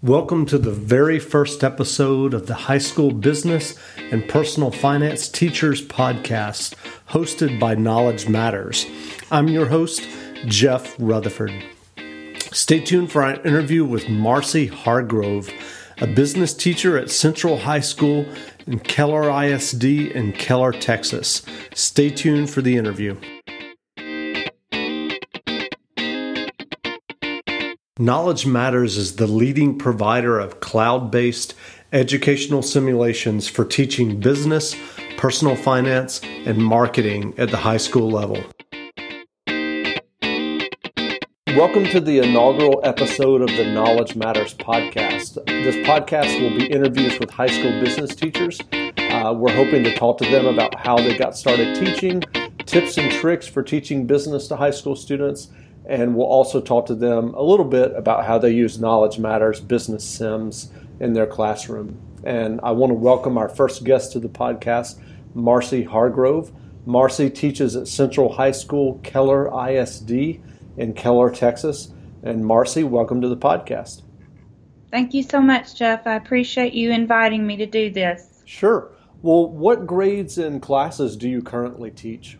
Welcome to the very first episode of the High School Business and Personal Finance Teachers Podcast, hosted by Knowledge Matters. I'm your host, Jeff Rutherford. Stay tuned for our interview with Marcy Hargrove, a business teacher at Central High School in Keller ISD in Keller, Texas. Stay tuned for the interview. Knowledge Matters is the leading provider of cloud based educational simulations for teaching business, personal finance, and marketing at the high school level. Welcome to the inaugural episode of the Knowledge Matters podcast. This podcast will be interviews with high school business teachers. Uh, we're hoping to talk to them about how they got started teaching, tips and tricks for teaching business to high school students, and we'll also talk to them a little bit about how they use Knowledge Matters business sims in their classroom. And I want to welcome our first guest to the podcast, Marcy Hargrove. Marcy teaches at Central High School Keller ISD in Keller, Texas. And Marcy, welcome to the podcast. Thank you so much, Jeff. I appreciate you inviting me to do this. Sure. Well, what grades and classes do you currently teach?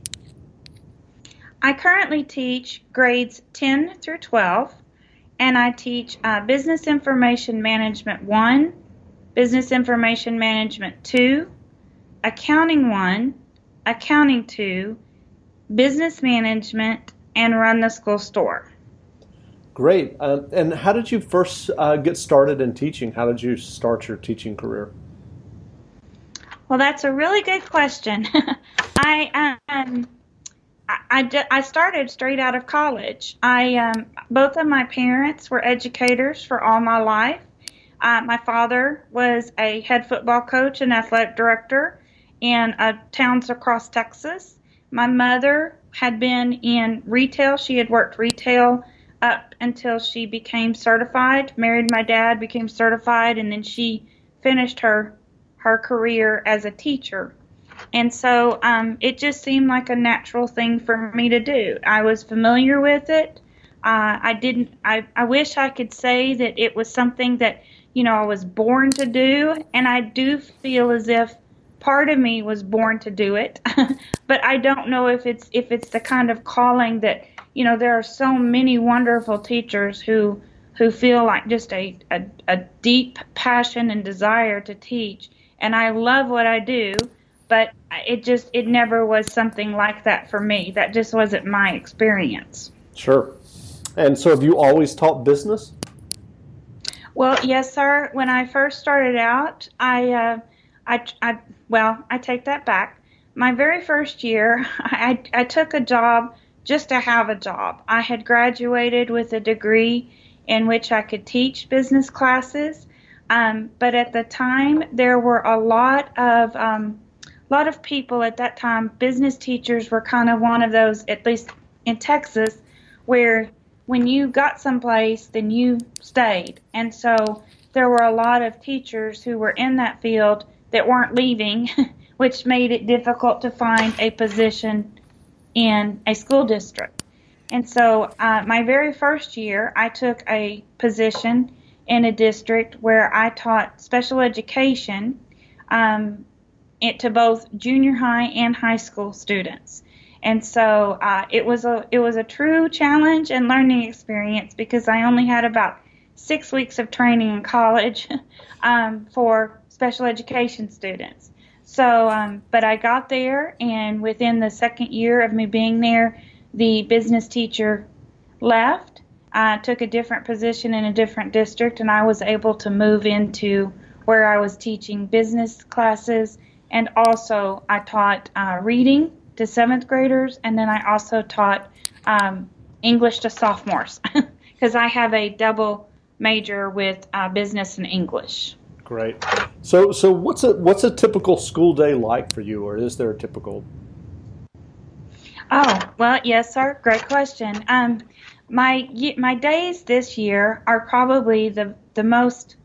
I currently teach grades 10 through 12, and I teach uh, Business Information Management 1, Business Information Management 2, Accounting 1, Accounting 2, Business Management, and Run the School Store. Great. Um, and how did you first uh, get started in teaching? How did you start your teaching career? Well, that's a really good question. I um, I, I started straight out of college. I um, both of my parents were educators for all my life. Uh, my father was a head football coach and athletic director in uh, towns across Texas. My mother had been in retail. She had worked retail up until she became certified. Married my dad, became certified, and then she finished her her career as a teacher. And so um, it just seemed like a natural thing for me to do. I was familiar with it. Uh, I didn't. I, I wish I could say that it was something that you know I was born to do, and I do feel as if part of me was born to do it. but I don't know if it's if it's the kind of calling that you know there are so many wonderful teachers who who feel like just a, a, a deep passion and desire to teach, and I love what I do but it just it never was something like that for me. That just wasn't my experience. Sure. And so, have you always taught business? Well, yes, sir. When I first started out, I, uh, I, I, well, I take that back. My very first year, I, I took a job just to have a job. I had graduated with a degree in which I could teach business classes, um, but at the time there were a lot of um, a lot of people at that time, business teachers were kind of one of those, at least in Texas, where when you got someplace, then you stayed. And so there were a lot of teachers who were in that field that weren't leaving, which made it difficult to find a position in a school district. And so uh, my very first year, I took a position in a district where I taught special education. Um, it to both junior high and high school students. And so uh, it was a it was a true challenge and learning experience because I only had about six weeks of training in college um, for special education students. So, um, but I got there, and within the second year of me being there, the business teacher left. I took a different position in a different district, and I was able to move into where I was teaching business classes and also I taught uh, reading to seventh graders, and then I also taught um, English to sophomores because I have a double major with uh, business and English. Great. So, so what's a what's a typical school day like for you, or is there a typical? Oh well, yes, sir. Great question. Um, my my days this year are probably the the most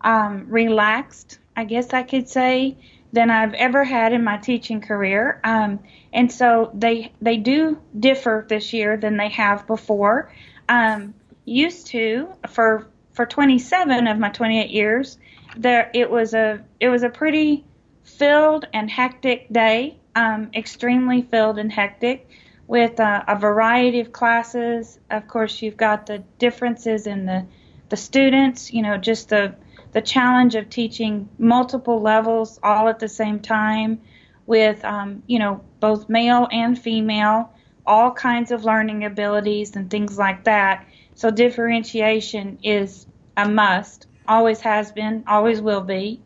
um, relaxed, I guess I could say than I've ever had in my teaching career. Um, and so they they do differ this year than they have before. Um, used to for for 27 of my 28 years, there it was a it was a pretty filled and hectic day, um, extremely filled and hectic, with uh, a variety of classes. Of course, you've got the differences in the the students. You know, just the the challenge of teaching multiple levels all at the same time, with um, you know both male and female, all kinds of learning abilities and things like that. So differentiation is a must. Always has been, always will be,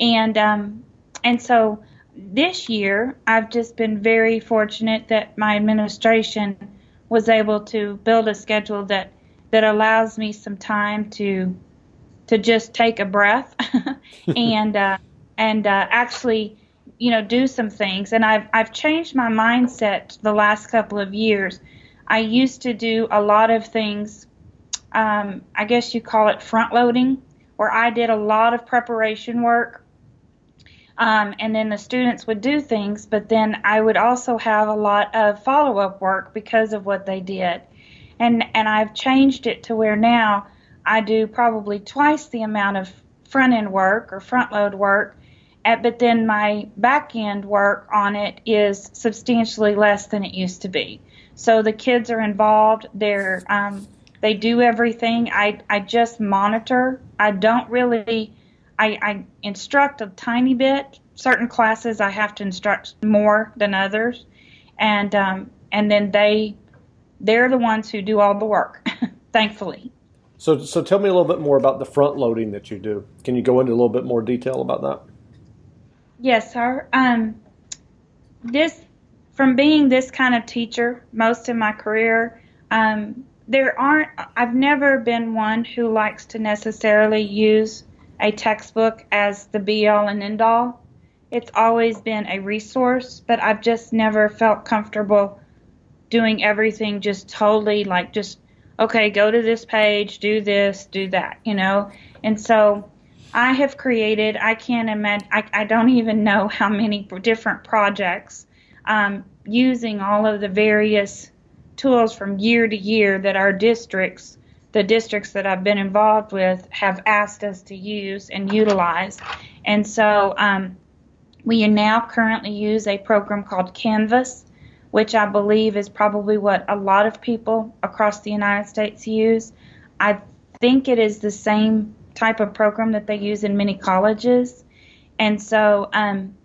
and um, and so this year I've just been very fortunate that my administration was able to build a schedule that that allows me some time to to just take a breath and uh, and uh, actually you know do some things and I've I've changed my mindset the last couple of years. I used to do a lot of things um, I guess you call it front loading, where I did a lot of preparation work. Um, and then the students would do things, but then I would also have a lot of follow up work because of what they did. And, and I've changed it to where now I do probably twice the amount of front end work or front load work, at, but then my back end work on it is substantially less than it used to be. So the kids are involved. They're um, they do everything. I, I just monitor. I don't really, I, I instruct a tiny bit. Certain classes I have to instruct more than others. And, um, and then they, they're the ones who do all the work, thankfully. So, so tell me a little bit more about the front loading that you do. Can you go into a little bit more detail about that? Yes, sir. Um, this, from being this kind of teacher most of my career, um, there aren't I've never been one who likes to necessarily use a textbook as the be all and end all. It's always been a resource, but I've just never felt comfortable doing everything just totally like just okay, go to this page, do this, do that, you know. And so I have created, I can't imagine, I, I don't even know how many different projects um, using all of the various tools from year to year that our districts, the districts that I've been involved with, have asked us to use and utilize. And so um, we now currently use a program called Canvas, which I believe is probably what a lot of people across the United States use. I think it is the same type of program that they use in many colleges. And so, um,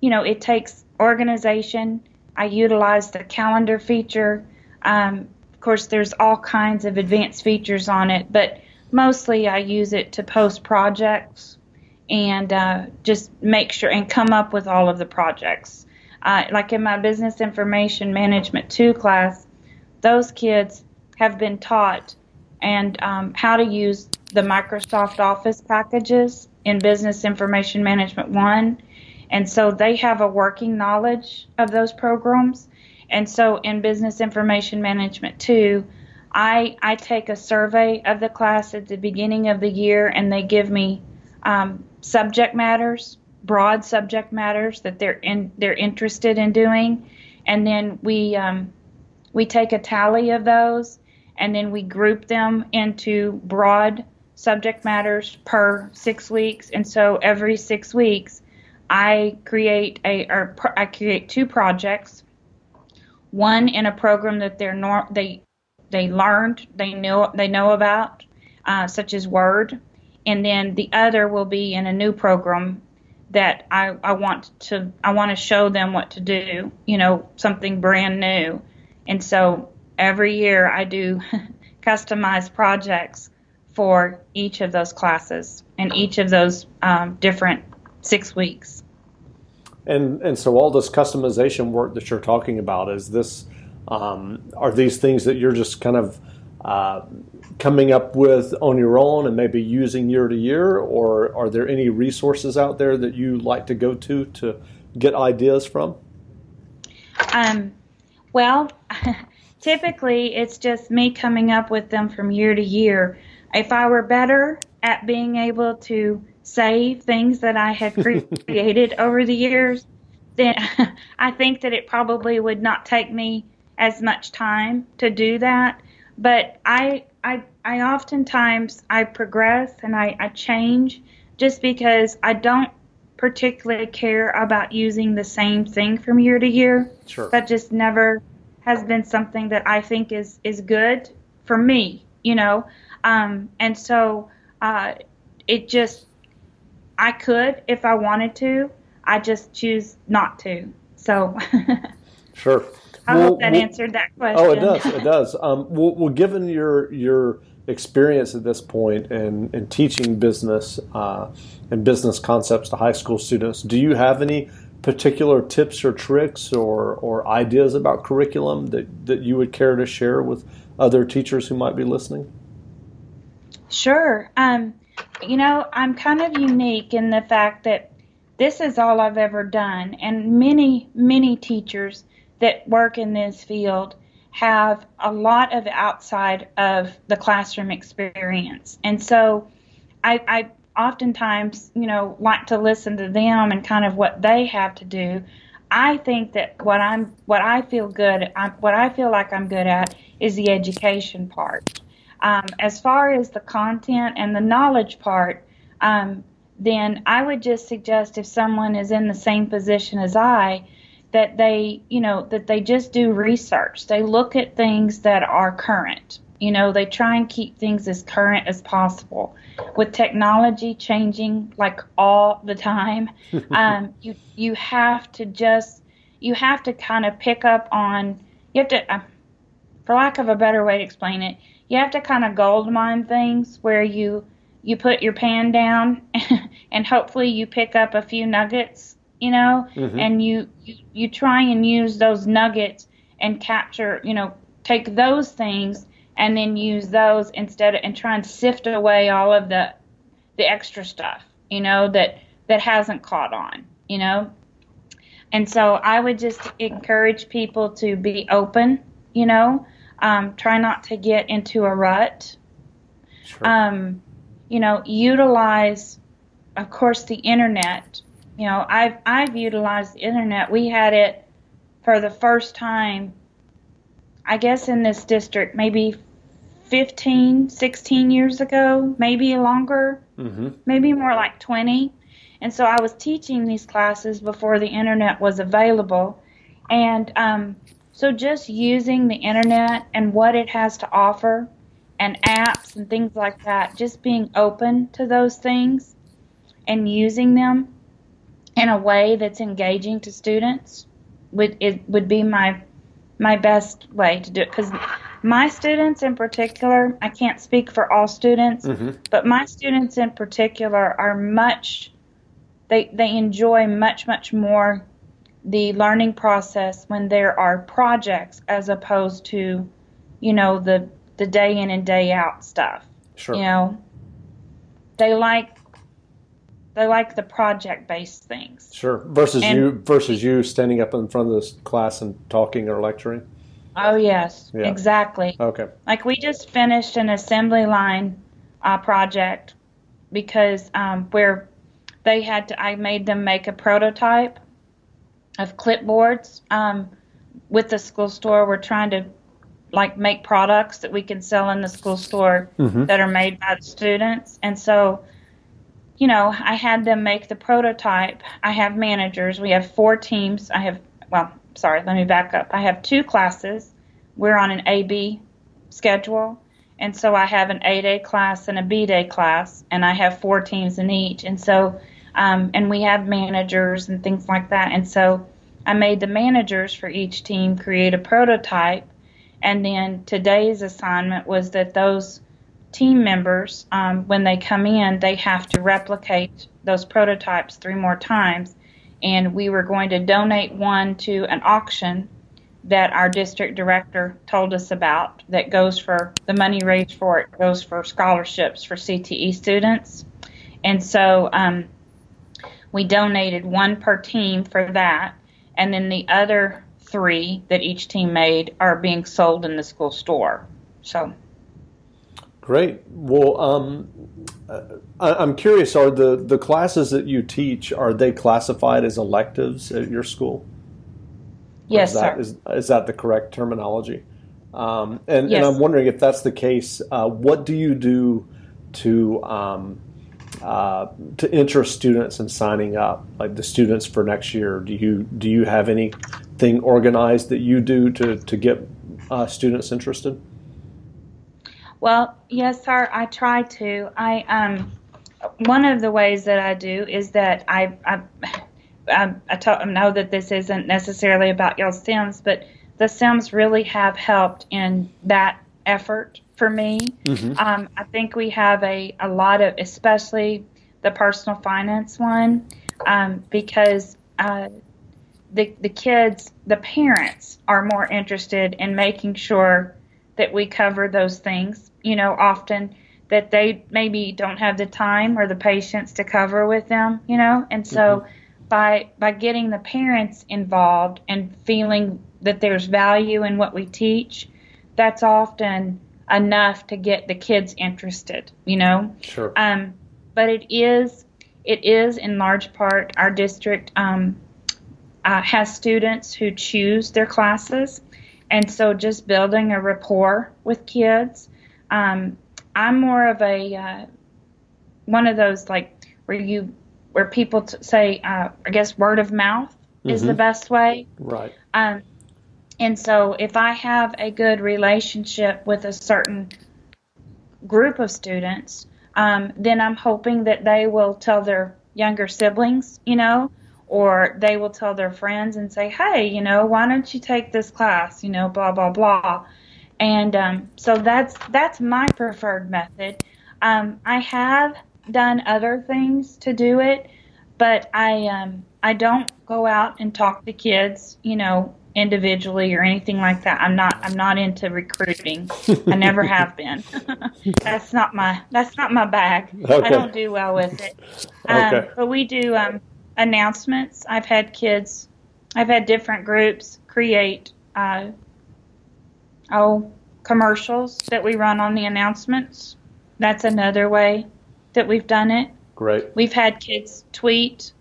you know, it takes organization. I utilize the calendar feature um, of course, there's all kinds of advanced features on it, but mostly I use it to post projects and uh, just make sure and come up with all of the projects. Uh, like in my business information management 2 class, those kids have been taught and um, how to use the Microsoft Office packages in business information management 1. And so they have a working knowledge of those programs and so in business information management 2, I, I take a survey of the class at the beginning of the year and they give me um, subject matters, broad subject matters that they're in, they're interested in doing. And then we, um, we take a tally of those and then we group them into broad subject matters per six weeks. And so every six weeks, I create a or I create two projects one in a program that they're nor- they they learned they know they know about, uh, such as Word, and then the other will be in a new program that I, I want to I want to show them what to do, you know, something brand new. And so every year I do customized projects for each of those classes and each of those um, different six weeks. And and so all this customization work that you're talking about is this um, are these things that you're just kind of uh, coming up with on your own and maybe using year to year, or are there any resources out there that you like to go to to get ideas from? Um, well, typically it's just me coming up with them from year to year. If I were better at being able to save things that I had created over the years, then I think that it probably would not take me as much time to do that. But I I I oftentimes I progress and I, I change just because I don't particularly care about using the same thing from year to year. Sure. That just never has been something that I think is is good for me, you know. Um, and so uh, it just I could if I wanted to. I just choose not to. So. sure. I well, hope that well, answered that question. Oh, it does. It does. Um, well, well, given your your experience at this point in, in teaching business uh, and business concepts to high school students, do you have any particular tips or tricks or, or ideas about curriculum that, that you would care to share with other teachers who might be listening? Sure. Um, you know, I'm kind of unique in the fact that this is all I've ever done, and many, many teachers that work in this field have a lot of outside of the classroom experience. And so I, I oftentimes, you know, like to listen to them and kind of what they have to do. I think that what I'm, what I feel good, I'm, what I feel like I'm good at is the education part. Um, as far as the content and the knowledge part, um, then I would just suggest if someone is in the same position as I, that they, you know, that they just do research. They look at things that are current. You know, they try and keep things as current as possible. With technology changing like all the time, um, you you have to just you have to kind of pick up on you have to, uh, for lack of a better way to explain it, you have to kind of gold mine things where you you put your pan down and hopefully you pick up a few nuggets you know, mm-hmm. and you, you you try and use those nuggets and capture, you know, take those things and then use those instead of, and try and sift away all of the the extra stuff, you know, that that hasn't caught on, you know. And so I would just encourage people to be open, you know, um, try not to get into a rut. Sure. Um, you know, utilize, of course, the internet you know, I've I've utilized the internet. We had it for the first time, I guess, in this district, maybe 15, 16 years ago, maybe longer, mm-hmm. maybe more like 20. And so I was teaching these classes before the internet was available. And um, so just using the internet and what it has to offer and apps and things like that, just being open to those things and using them in a way that's engaging to students would it would be my my best way to do it. Because my students in particular i can't speak for all students mm-hmm. but my students in particular are much they they enjoy much much more the learning process when there are projects as opposed to you know the the day in and day out stuff. Sure. You know they like they like the project based things. Sure. Versus and, you versus you standing up in front of this class and talking or lecturing. Oh yes, yeah. exactly. Okay. Like we just finished an assembly line uh, project because um, where they had to, I made them make a prototype of clipboards. Um, with the school store, we're trying to like make products that we can sell in the school store mm-hmm. that are made by the students, and so you know, I had them make the prototype. I have managers. We have four teams. I have, well, sorry, let me back up. I have two classes. We're on an AB schedule. And so I have an A day class and a B day class, and I have four teams in each. And so, um, and we have managers and things like that. And so I made the managers for each team create a prototype. And then today's assignment was that those team members, um, when they come in, they have to replicate those prototypes three more times. And we were going to donate one to an auction that our district director told us about that goes for the money raised for it goes for scholarships for CTE students. And so um, we donated one per team for that. And then the other three that each team made are being sold in the school store. So Great. Well, um, I, am curious. Are the the classes that you teach are they classified as electives at your school? Yes, is that, sir. Is, is that the correct terminology? Um, and, Yes. and I'm wondering if that's the case, uh, what do you do to um, uh, to interest students in signing up, like the students for next year? Do you do you have anything organized that you do to to get uh, students interested? Well, yes, sir. I try to. I um, one of the ways that I do is that I I I, I to- know that this isn't necessarily about y'all Sims, but the Sims really have helped in that effort for me. Um, I think we have a a lot of, especially the personal finance one, um, because. Uh, the, the kids, the parents are more interested in making sure that we cover those things. You know, often that they maybe don't have the time or the patience to cover with them. You know, and so by by getting the parents involved and feeling that there's value in what we teach, that's often enough to get the kids interested. You know, Sure. um, but it is it is in large part our district um, uh, has students who choose their classes, and so just building a rapport with kids. Um, I'm more of a uh, one of those like where you where people t- say uh, I guess word of mouth is the Mhm. best way. right. Um, and so if I have a good relationship with a certain group of students, um, then I'm hoping that they will tell their younger siblings, you know, or they will tell their friends and say, hey, you know, why don't you take this class, you know, blah, blah, blah. And um, so that's that's my preferred method. Um, I have done other things to do it, but I um, I don't go out and talk to kids, you know, individually or anything like that. I'm not I'm not into recruiting. I never have been. that's not my that's not my bag. I don't do well with it. Um, Okay. But we do um, announcements. I've had kids. I've had different groups create uh, oh commercials that we run on the announcements. That's another way that we've done it. Great. We've had kids tweet,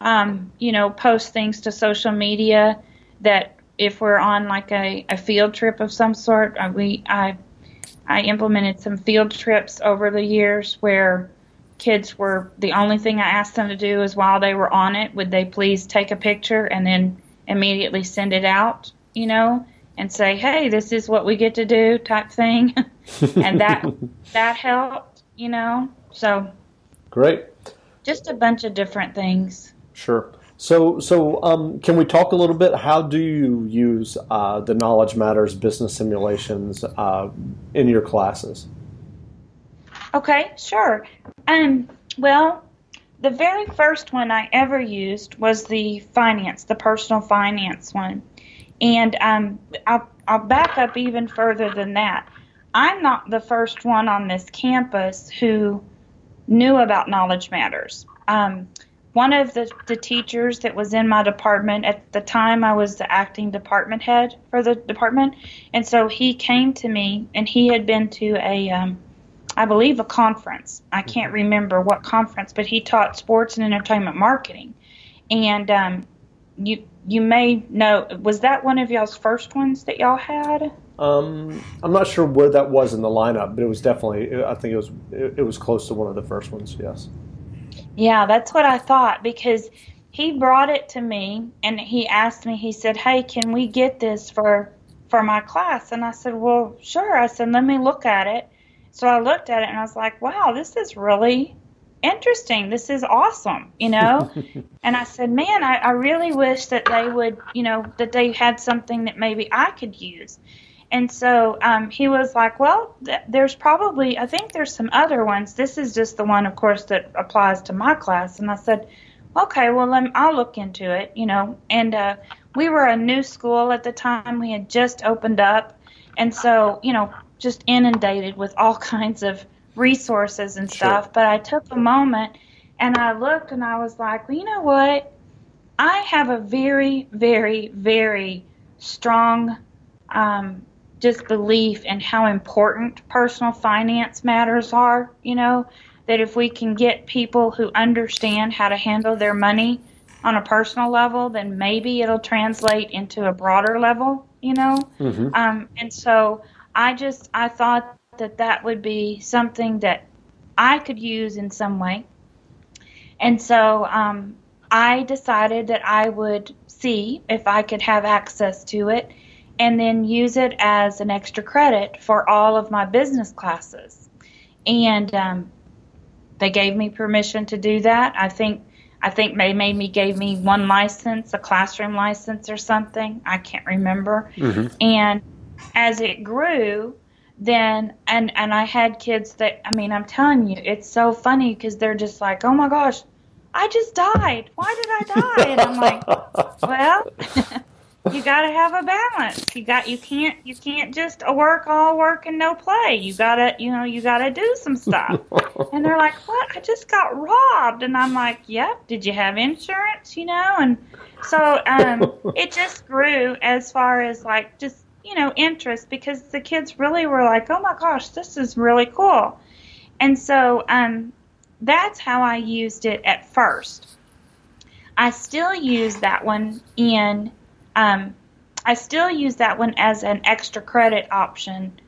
um, you know, post things to social media that if we're on like a, a field trip of some sort, uh, we I I implemented some field trips over the years where kids were the only thing I asked them to do is while they were on it, would they please take a picture and then immediately send it out, you know, and say, hey, this is what we get to do, type thing, and that that helped, you know. So Great. just a bunch of different things. Sure. So, so um, can we talk a little bit? How do you use uh, the Knowledge Matters business simulations uh, in your classes? Okay, sure. Um, well, the very first one I ever used was the finance, the personal finance one. And um, I'll, I'll back up even further than that. I'm not the first one on this campus who knew about Knowledge Matters. Um, one of the, the teachers that was in my department at the time, I was the acting department head for the department. And so he came to me and he had been to a, um, I believe, a conference. I can't remember what conference, but he taught sports and entertainment marketing. And um, you you may know, was that one of y'all's first ones that y'all had? Um, I'm not sure where that was in the lineup, but it was definitely. I think it was. It, it was close to one of the first ones. Yes. Yeah, that's what I thought because he brought it to me and he asked me. He said, "Hey, can we get this for for my class?" And I said, "Well, sure." I said, "Let me look at it." So I looked at it and I was like, "Wow, this is really interesting. This is awesome," you know. and I said, "Man, I, I really wish that they would, you know, that they had something that maybe I could use." And so um, he was like, "Well, th- there's probably, I think there's some other ones. This is just the one, of course, that applies to my class." And I said, "Okay, well, let me, I'll look into it." You know, and uh, we were a new school at the time. We had just opened up, and so you know, just inundated with all kinds of resources and Sure. stuff. But I took a moment and I looked and I was like, well, you know what? I have a very, very, very strong um, just belief in how important personal finance matters are. You know, that if we can get people who understand how to handle their money on a personal level, then maybe it'll translate into a broader level, you know. Mm-hmm. Um, and so I just I thought that that would be something that I could use in some way. And so um, I decided that I would see if I could have access to it and then use it as an extra credit for all of my business classes. And um, they gave me permission to do that. I think I think they made me gave me one license, a classroom license or something. I can't remember. Mm-hmm. And as it grew, then and and I had kids that I mean I'm telling you it's so funny because they're just like oh my gosh I just died. Why did I die? And I'm like well you got to have a balance. You got you can't you can't just work all work and no play. You got to you know you got to do some stuff. And they're like what? I just got robbed. And I'm like yep. Did you have insurance you know? And so um it just grew as far as like just you know, interest because the kids really were like, oh my gosh, this is really cool. And so um, that's how I used it at first. I still use that one in, um, I still use that one as an extra credit option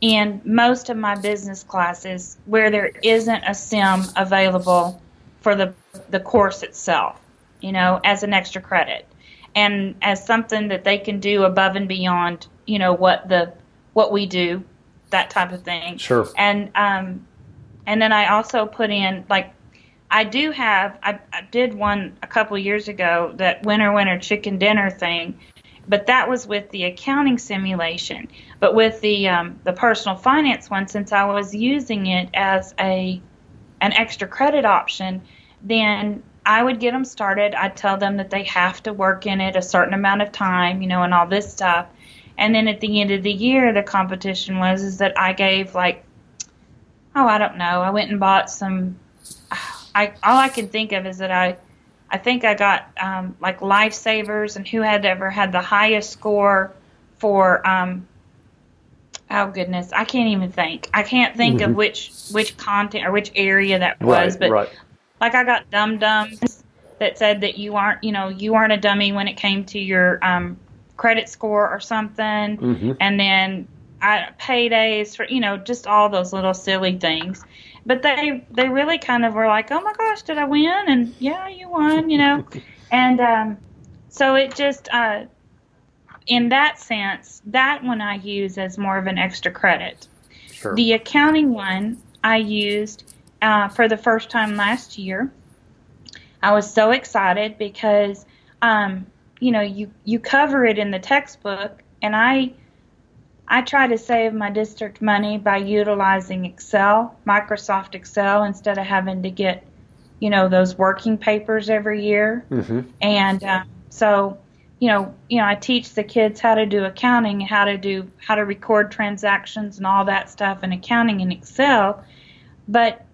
in most of my business classes where there isn't a sim available for the, the course itself, you know, as an extra credit and as something that they can do above and beyond you know what the what we do, that type of thing. Sure. And um, and then I also put in like I do have I, I did one a couple years ago that winter winter chicken dinner thing, but that was with the accounting simulation. But with the um, the personal finance one, since I was using it as a an extra credit option, then I would get them started. I'd tell them that they have to work in it a certain amount of time, you know, and all this stuff. And then at the end of the year, the competition was is that I gave like, oh, I don't know. I went and bought some. I all I can think of is that I, I think I got um, like lifesavers and who had ever had the highest score for. Um, oh goodness, I can't even think. I can't think mm-hmm. of which which content or which area that right, was, but right. like I got dum dums that said that you aren't, you know, you aren't a dummy when it came to your um, credit score or something, mm-hmm. and then I, paydays for you know just all those little silly things. But they they really kind of were like, oh my gosh, did I win? And yeah, you won, you know. and um, so it just uh, in that sense, that one I use as more of an extra credit. Sure. The accounting one I used uh, for the first time last year. I was so excited because um, you know you you cover it in the textbook and i i try to save my district money by utilizing excel microsoft excel instead of having to get you know those working papers every year mm-hmm. and uh, so you know you know i teach the kids how to do accounting how to do how to record transactions and all that stuff in accounting in excel but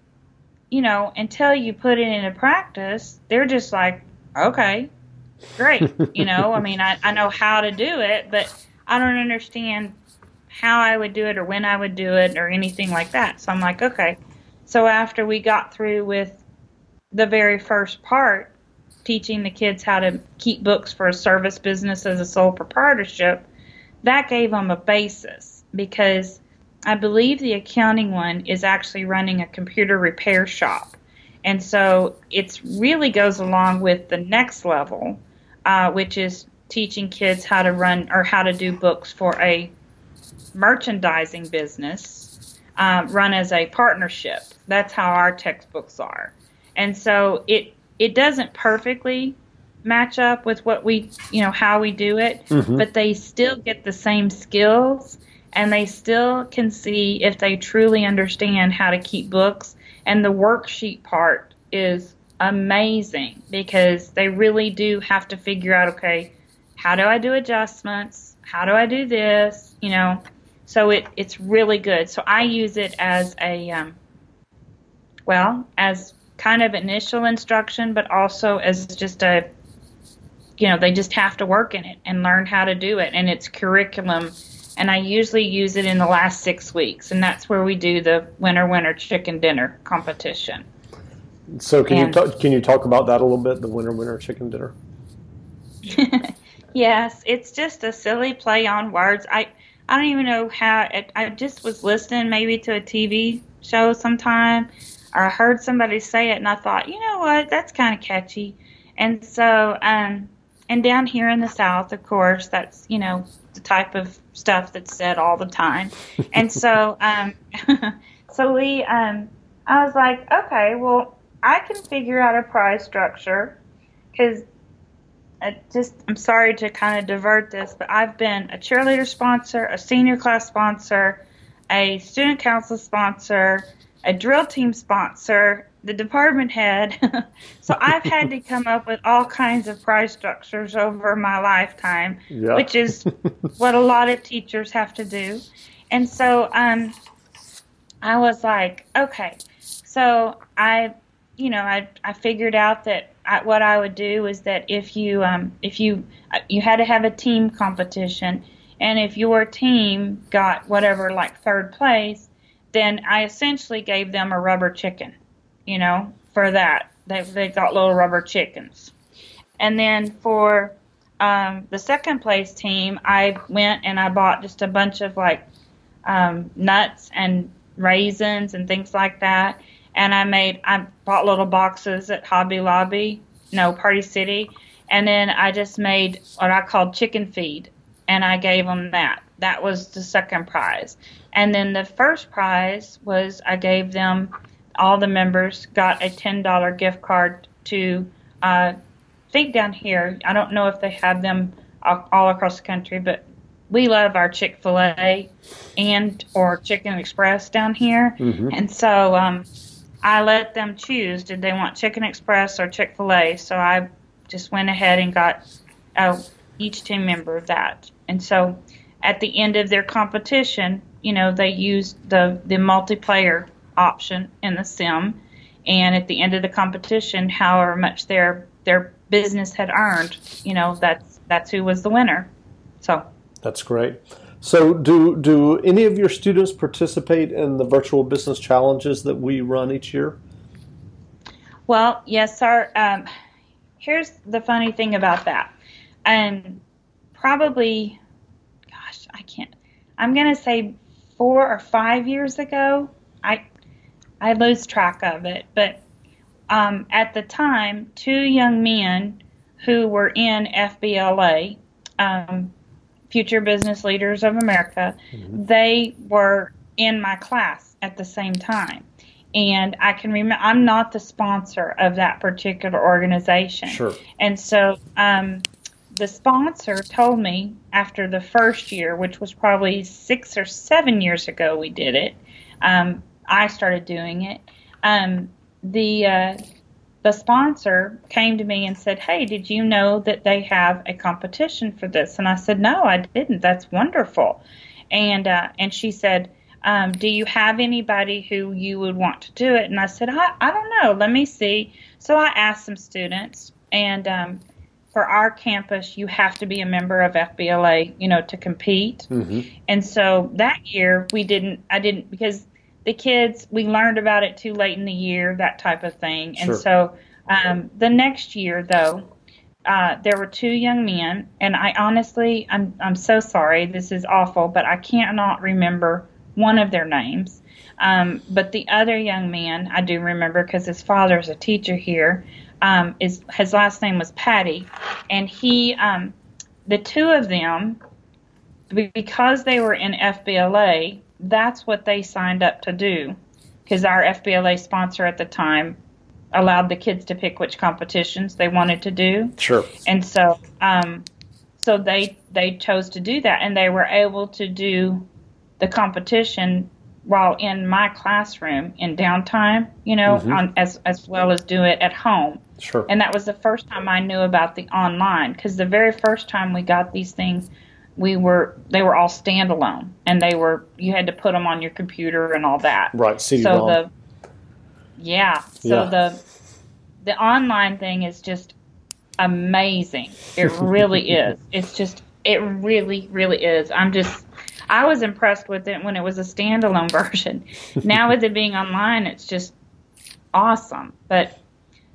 you know until you put it into practice they're just like okay great. You know, I mean, I, I know how to do it, but I don't understand how I would do it or when I would do it or anything like that. So I'm like, okay. So after we got through with the very first part, teaching the kids how to keep books for a service business as a sole proprietorship, that gave them a basis because I believe the accounting one is actually running a computer repair shop. And so it really goes along with the next level uh, which is teaching kids how to run or how to do books for a merchandising business uh, run as a partnership. That's how our textbooks are. And so it it doesn't perfectly match up with what we you know how we do it, mm-hmm. but they still get the same skills and they still can see if they truly understand how to keep books. And the worksheet part is amazing because they really do have to figure out okay, how do I do adjustments? How do I do this? You know, so it it's really good. So I use it as a um, well as kind of initial instruction, but also as just a you know they just have to work in it and learn how to do it, and it's curriculum. And I usually use it in the last six weeks, and that's where we do the winter winter chicken dinner competition. So can and, you talk, can you talk about that a little bit? The winter winter chicken dinner. Yes, it's just a silly play on words. I I don't even know how. It, I just was listening maybe to a TV show sometime, or I heard somebody say it, and I thought, you know what, that's kind of catchy. And so, um, and down here in the South, of course, that's you know the type of stuff that's said all the time. And so, um, so we, um, I was like, okay, well, I can figure out a prize structure because I just I'm sorry to kind of divert this, but I've been a cheerleader sponsor, a senior class sponsor, a student council sponsor, a drill team sponsor, the department head. so I've had to come up with all kinds of prize structures over my lifetime, yeah. which is what a lot of teachers have to do. And so um, I was like, okay, so I, you know, I I figured out that I, what I would do is that if you um, if you uh, you had to have a team competition, and if your team got whatever like third place, then I essentially gave them a rubber chicken, you know, for that. They they got little rubber chickens, and then for um, the second place team, I went and I bought just a bunch of like um, nuts and raisins and things like that and I made I bought little boxes at Hobby Lobby, no Party City, and then I just made what I called chicken feed, and I gave them that. That was the second prize, and then the first prize was I gave them all the members got a ten dollar gift card to uh, think down here. I don't know if they have them all, all across the country, but we love our Chick Fil A and or Chicken Express down here, mm-hmm. and so um, I let them choose did they want Chicken Express or Chick fil A. So I just went ahead and got uh, each team member that. And so at the end of their competition, you know, they used the, the multiplayer option in the sim. And at the end of the competition, however much their their business had earned, you know, that's that's who was the winner. So that's great. So, do do any of your students participate in the virtual business challenges that we run each year? Well, yes, sir. Um, here's the funny thing about that, and probably, gosh, I can't. I'm gonna say four or five years ago. I I lose track of it, but um, at the time, two young men who were in FBLA. Um, Future Business Leaders of America, mm-hmm. they were in my class at the same time. And I can remember, I'm not the sponsor of that particular organization. Sure. And so um, the sponsor told me after the first year, which was probably six or seven years ago, we did it. Um, I started doing it. Um, the uh, the sponsor came to me and said, Hey, did you know that they have a competition for this? And I said, No, I didn't. That's wonderful. And, uh, and she said, um, do you have anybody who you would want to do it? And I said, I, I don't know. Let me see. So I asked some students, and um, for our campus, you have to be a member of FBLA, you know, to compete. Mm-hmm. And so that year we didn't. I didn't because the kids we learned about it too late in the year that type of thing. And so um, the next year though uh, there were two young men and i honestly I'm, I'm so sorry this is awful but i cannot remember one of their names. Um, but the other young man i do remember because his father is a teacher here um, is his last name was patty and he um, the two of them because they were in fbla that's what they signed up to do because our FBLA sponsor at the time allowed the kids to pick which competitions they wanted to do. Sure. And so, um, so they they chose to do that, and they were able to do the competition while in my classroom in downtime, you know, mm-hmm. on, as as well as do it at home. Sure. And that was the first time I knew about the online because the very first time we got these things we were they were all standalone and they were you had to put them on your computer and all that. Right. CD so the yeah. So yeah. the the online thing is just amazing. It really is. It's just it really really is. I'm just I was impressed with it when it was a standalone version. now with it being online, it's just awesome. But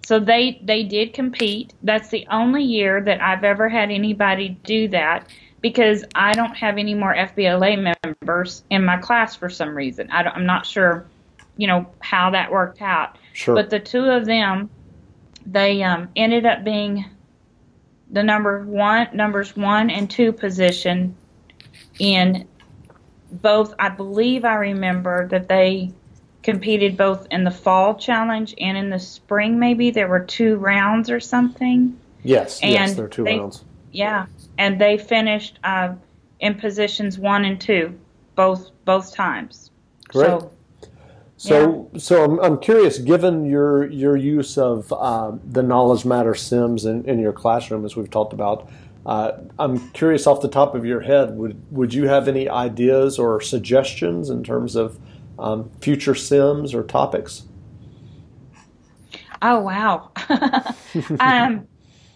So they they did compete. That's the only year that I've ever had anybody do that because I don't have any more FBLA members in my class for some reason. I am not sure, you know, how that worked out. Sure. But the two of them, they um, ended up being the number one, numbers one and two position in both. I believe I remember that they competed both in the fall challenge and in the spring. Maybe there were two rounds or something. Yes, and yes, there are two they, rounds. Yeah, and they finished uh, in positions one and two, both both times. Great. So, so, yeah. so I'm, I'm curious. Given your your use of uh, the Knowledge Matters Sims in, in your classroom, as we've talked about, uh, I'm curious off the top of your head. Would would you have any ideas or suggestions in terms of um, future Sims or topics? Oh wow! um,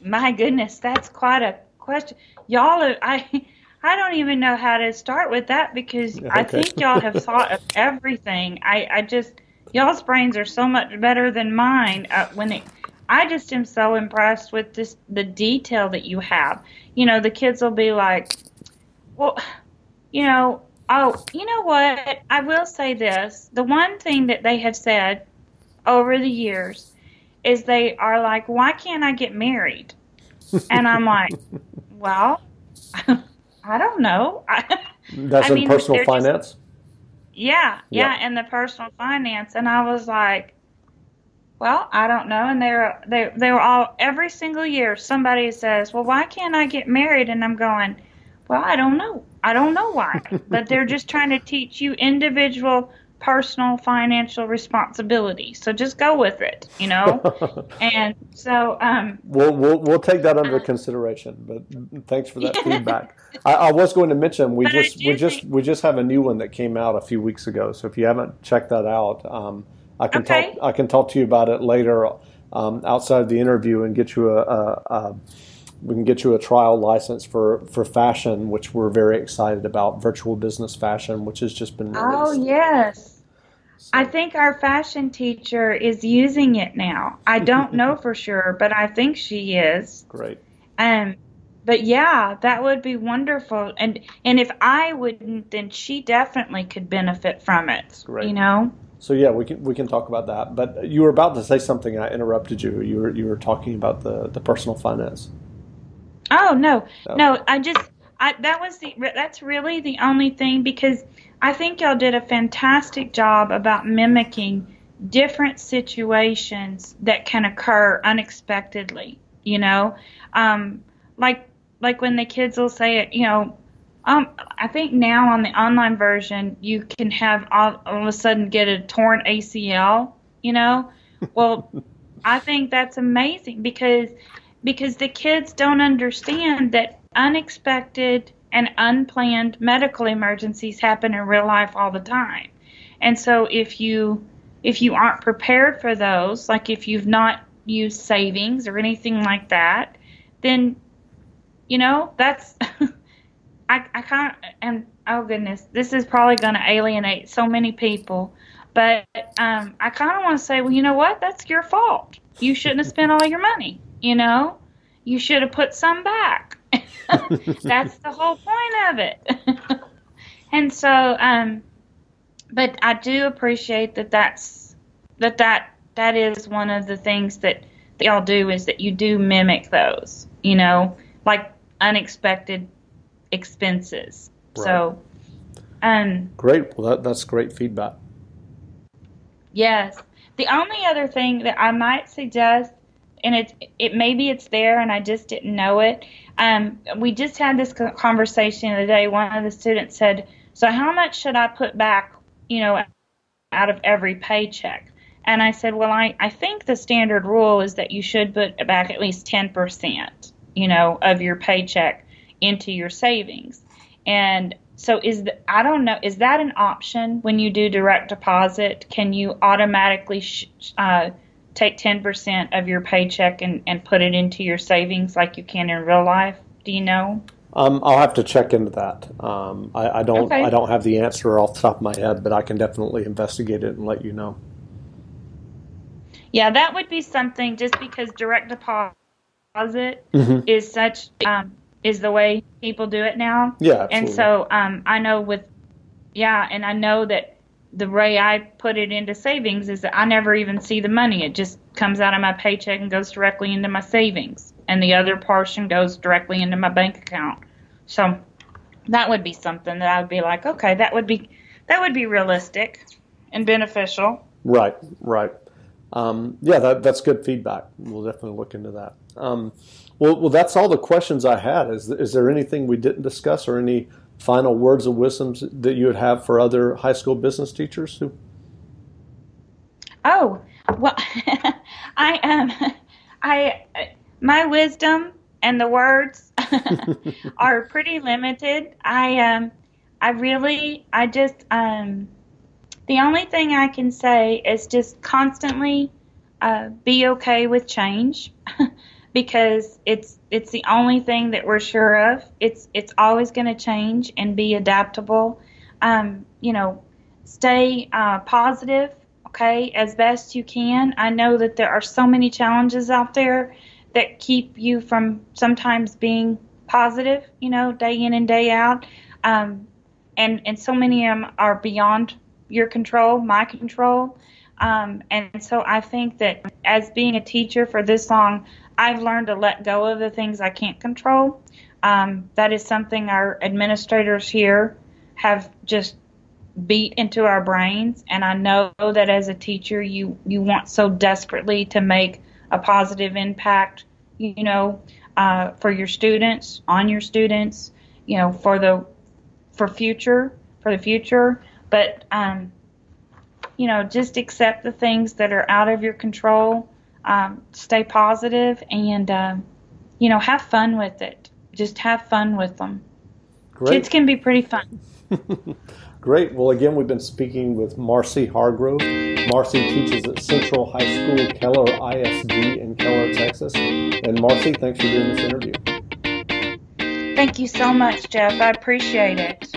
my goodness, that's quite a question. Y'all, are, I I don't even know how to start with that because okay. I think y'all have thought of everything. I I just y'all's brains are so much better than mine. Uh, when it, I just am so impressed with this the detail that you have. You know, the kids will be like, well, you know, oh, you know what? I will say this: the one thing that they have said over the years is they are like, why can't I get married? and I'm like, well, I don't know. That's I in personal finance. Just, yeah, yeah, yeah, in the personal finance, and I was like, well, I don't know. And they're they they were all every single year somebody says, well, why can't I get married? And I'm going, well, I don't know. I don't know why, but they're just trying to teach you individual personal financial responsibility. So just go with it, you know. and so um, we'll, we'll we'll take that under uh, consideration. But thanks for that feedback. I, I, was going to mention we just we just we just have a new one that came out a few weeks ago. So if you haven't checked that out, um, I can okay. talk I can talk to you about it later um, outside of the interview and get you a, a, a we can get you a trial license for, for fashion, which we're very excited about, virtual business fashion, which has just been released. Oh, yes. So. I think our fashion teacher is using it now. I don't know for sure, but I think she is. Great. Um, but yeah, that would be wonderful. And and if I wouldn't, then she definitely could benefit from it. Great. You know. So yeah, we can we can talk about that. But you were about to say something. I interrupted you. You were you were talking about the the personal finance. Oh no, so. no. I just I that was the that's really the only thing because I think y'all did a fantastic job about mimicking different situations that can occur unexpectedly. You know, um, like like when the kids will say it. You know, um, I think now on the online version you can have all, all of a sudden get a torn ACL. You know, well, I think that's amazing because because the kids don't understand that unexpected and unplanned medical emergencies happen in real life all the time. And so if you if you aren't prepared for those, like if you've not used savings or anything like that, then you know, that's I I of and oh goodness, this is probably going to alienate so many people, but um I kind of want to say, well, you know what? That's your fault. You shouldn't have spent all your money you know, you should have put some back. That's the whole point of it. and so, um, but I do appreciate that that's that that that is one of the things that y'all do is that you do mimic those, you know, like unexpected expenses. Right. So, um, great. Well, that, that's great feedback. Yes. The only other thing that I might suggest and it it maybe it's there and I just didn't know it. Um, we just had this conversation the other day. One of the students said, "So how much should I put back? You know, out of every paycheck?" And I said, "Well, I I think the standard rule is that you should put back at least ten percent, you know, of your paycheck into your savings." And so is the, I don't know is that an option when you do direct deposit? Can you automatically sh- uh, take 10% of your paycheck and, and put it into your savings like you can in real life? Do you know? Um, I'll have to check into that. Um, I, I, don't. Okay. I don't have the answer off the top of my head, but I can definitely investigate it and let you know. Yeah, that would be something just because direct deposit mm-hmm. is such um, is the way people do it now. Yeah, absolutely. and so um, I know with yeah, and I know that the way I put it into savings is that I never even see the money. It just comes out of my paycheck and goes directly into my savings, and the other portion goes directly into my bank account. So that would be something that I would be like, okay, that would be that would be realistic and beneficial. Right, right. Um, yeah, that, that's good feedback. We'll definitely look into that. Um, well, well, that's all the questions I had. Is, is there anything we didn't discuss or any final words of wisdom that you would have for other high school business teachers who? Oh, well, I um, I my wisdom and the words are pretty limited. I um, I really, I just um, the only thing I can say is just constantly uh, be okay with change because it's it's the only thing that we're sure of. It's it's always going to change and be adaptable. Um, you know, stay uh, positive, okay, as best you can. I know that there are so many challenges out there that keep you from sometimes being positive. You know, day in and day out. Um, and and so many of them are beyond your control, my control. Um, and so I think that as being a teacher for this long, I've learned to let go of the things I can't control. Um, that is something our administrators here have just beat into our brains. And I know that as a teacher, you, you want so desperately to make a positive impact, you know, uh, for your students, on your students, you know, for the for future for the future. But um, you know, just accept the things that are out of your control. Um, stay positive and uh, you know have fun with it. Just have fun with them. Great. Kids can be pretty fun. Great. Well, again, we've been speaking with Marcy Hargrove. Marcy teaches at Central High School, Keller ISD in Keller, Texas. And Marcy, thanks for doing this interview. Thank you so much, Jeff. I appreciate it.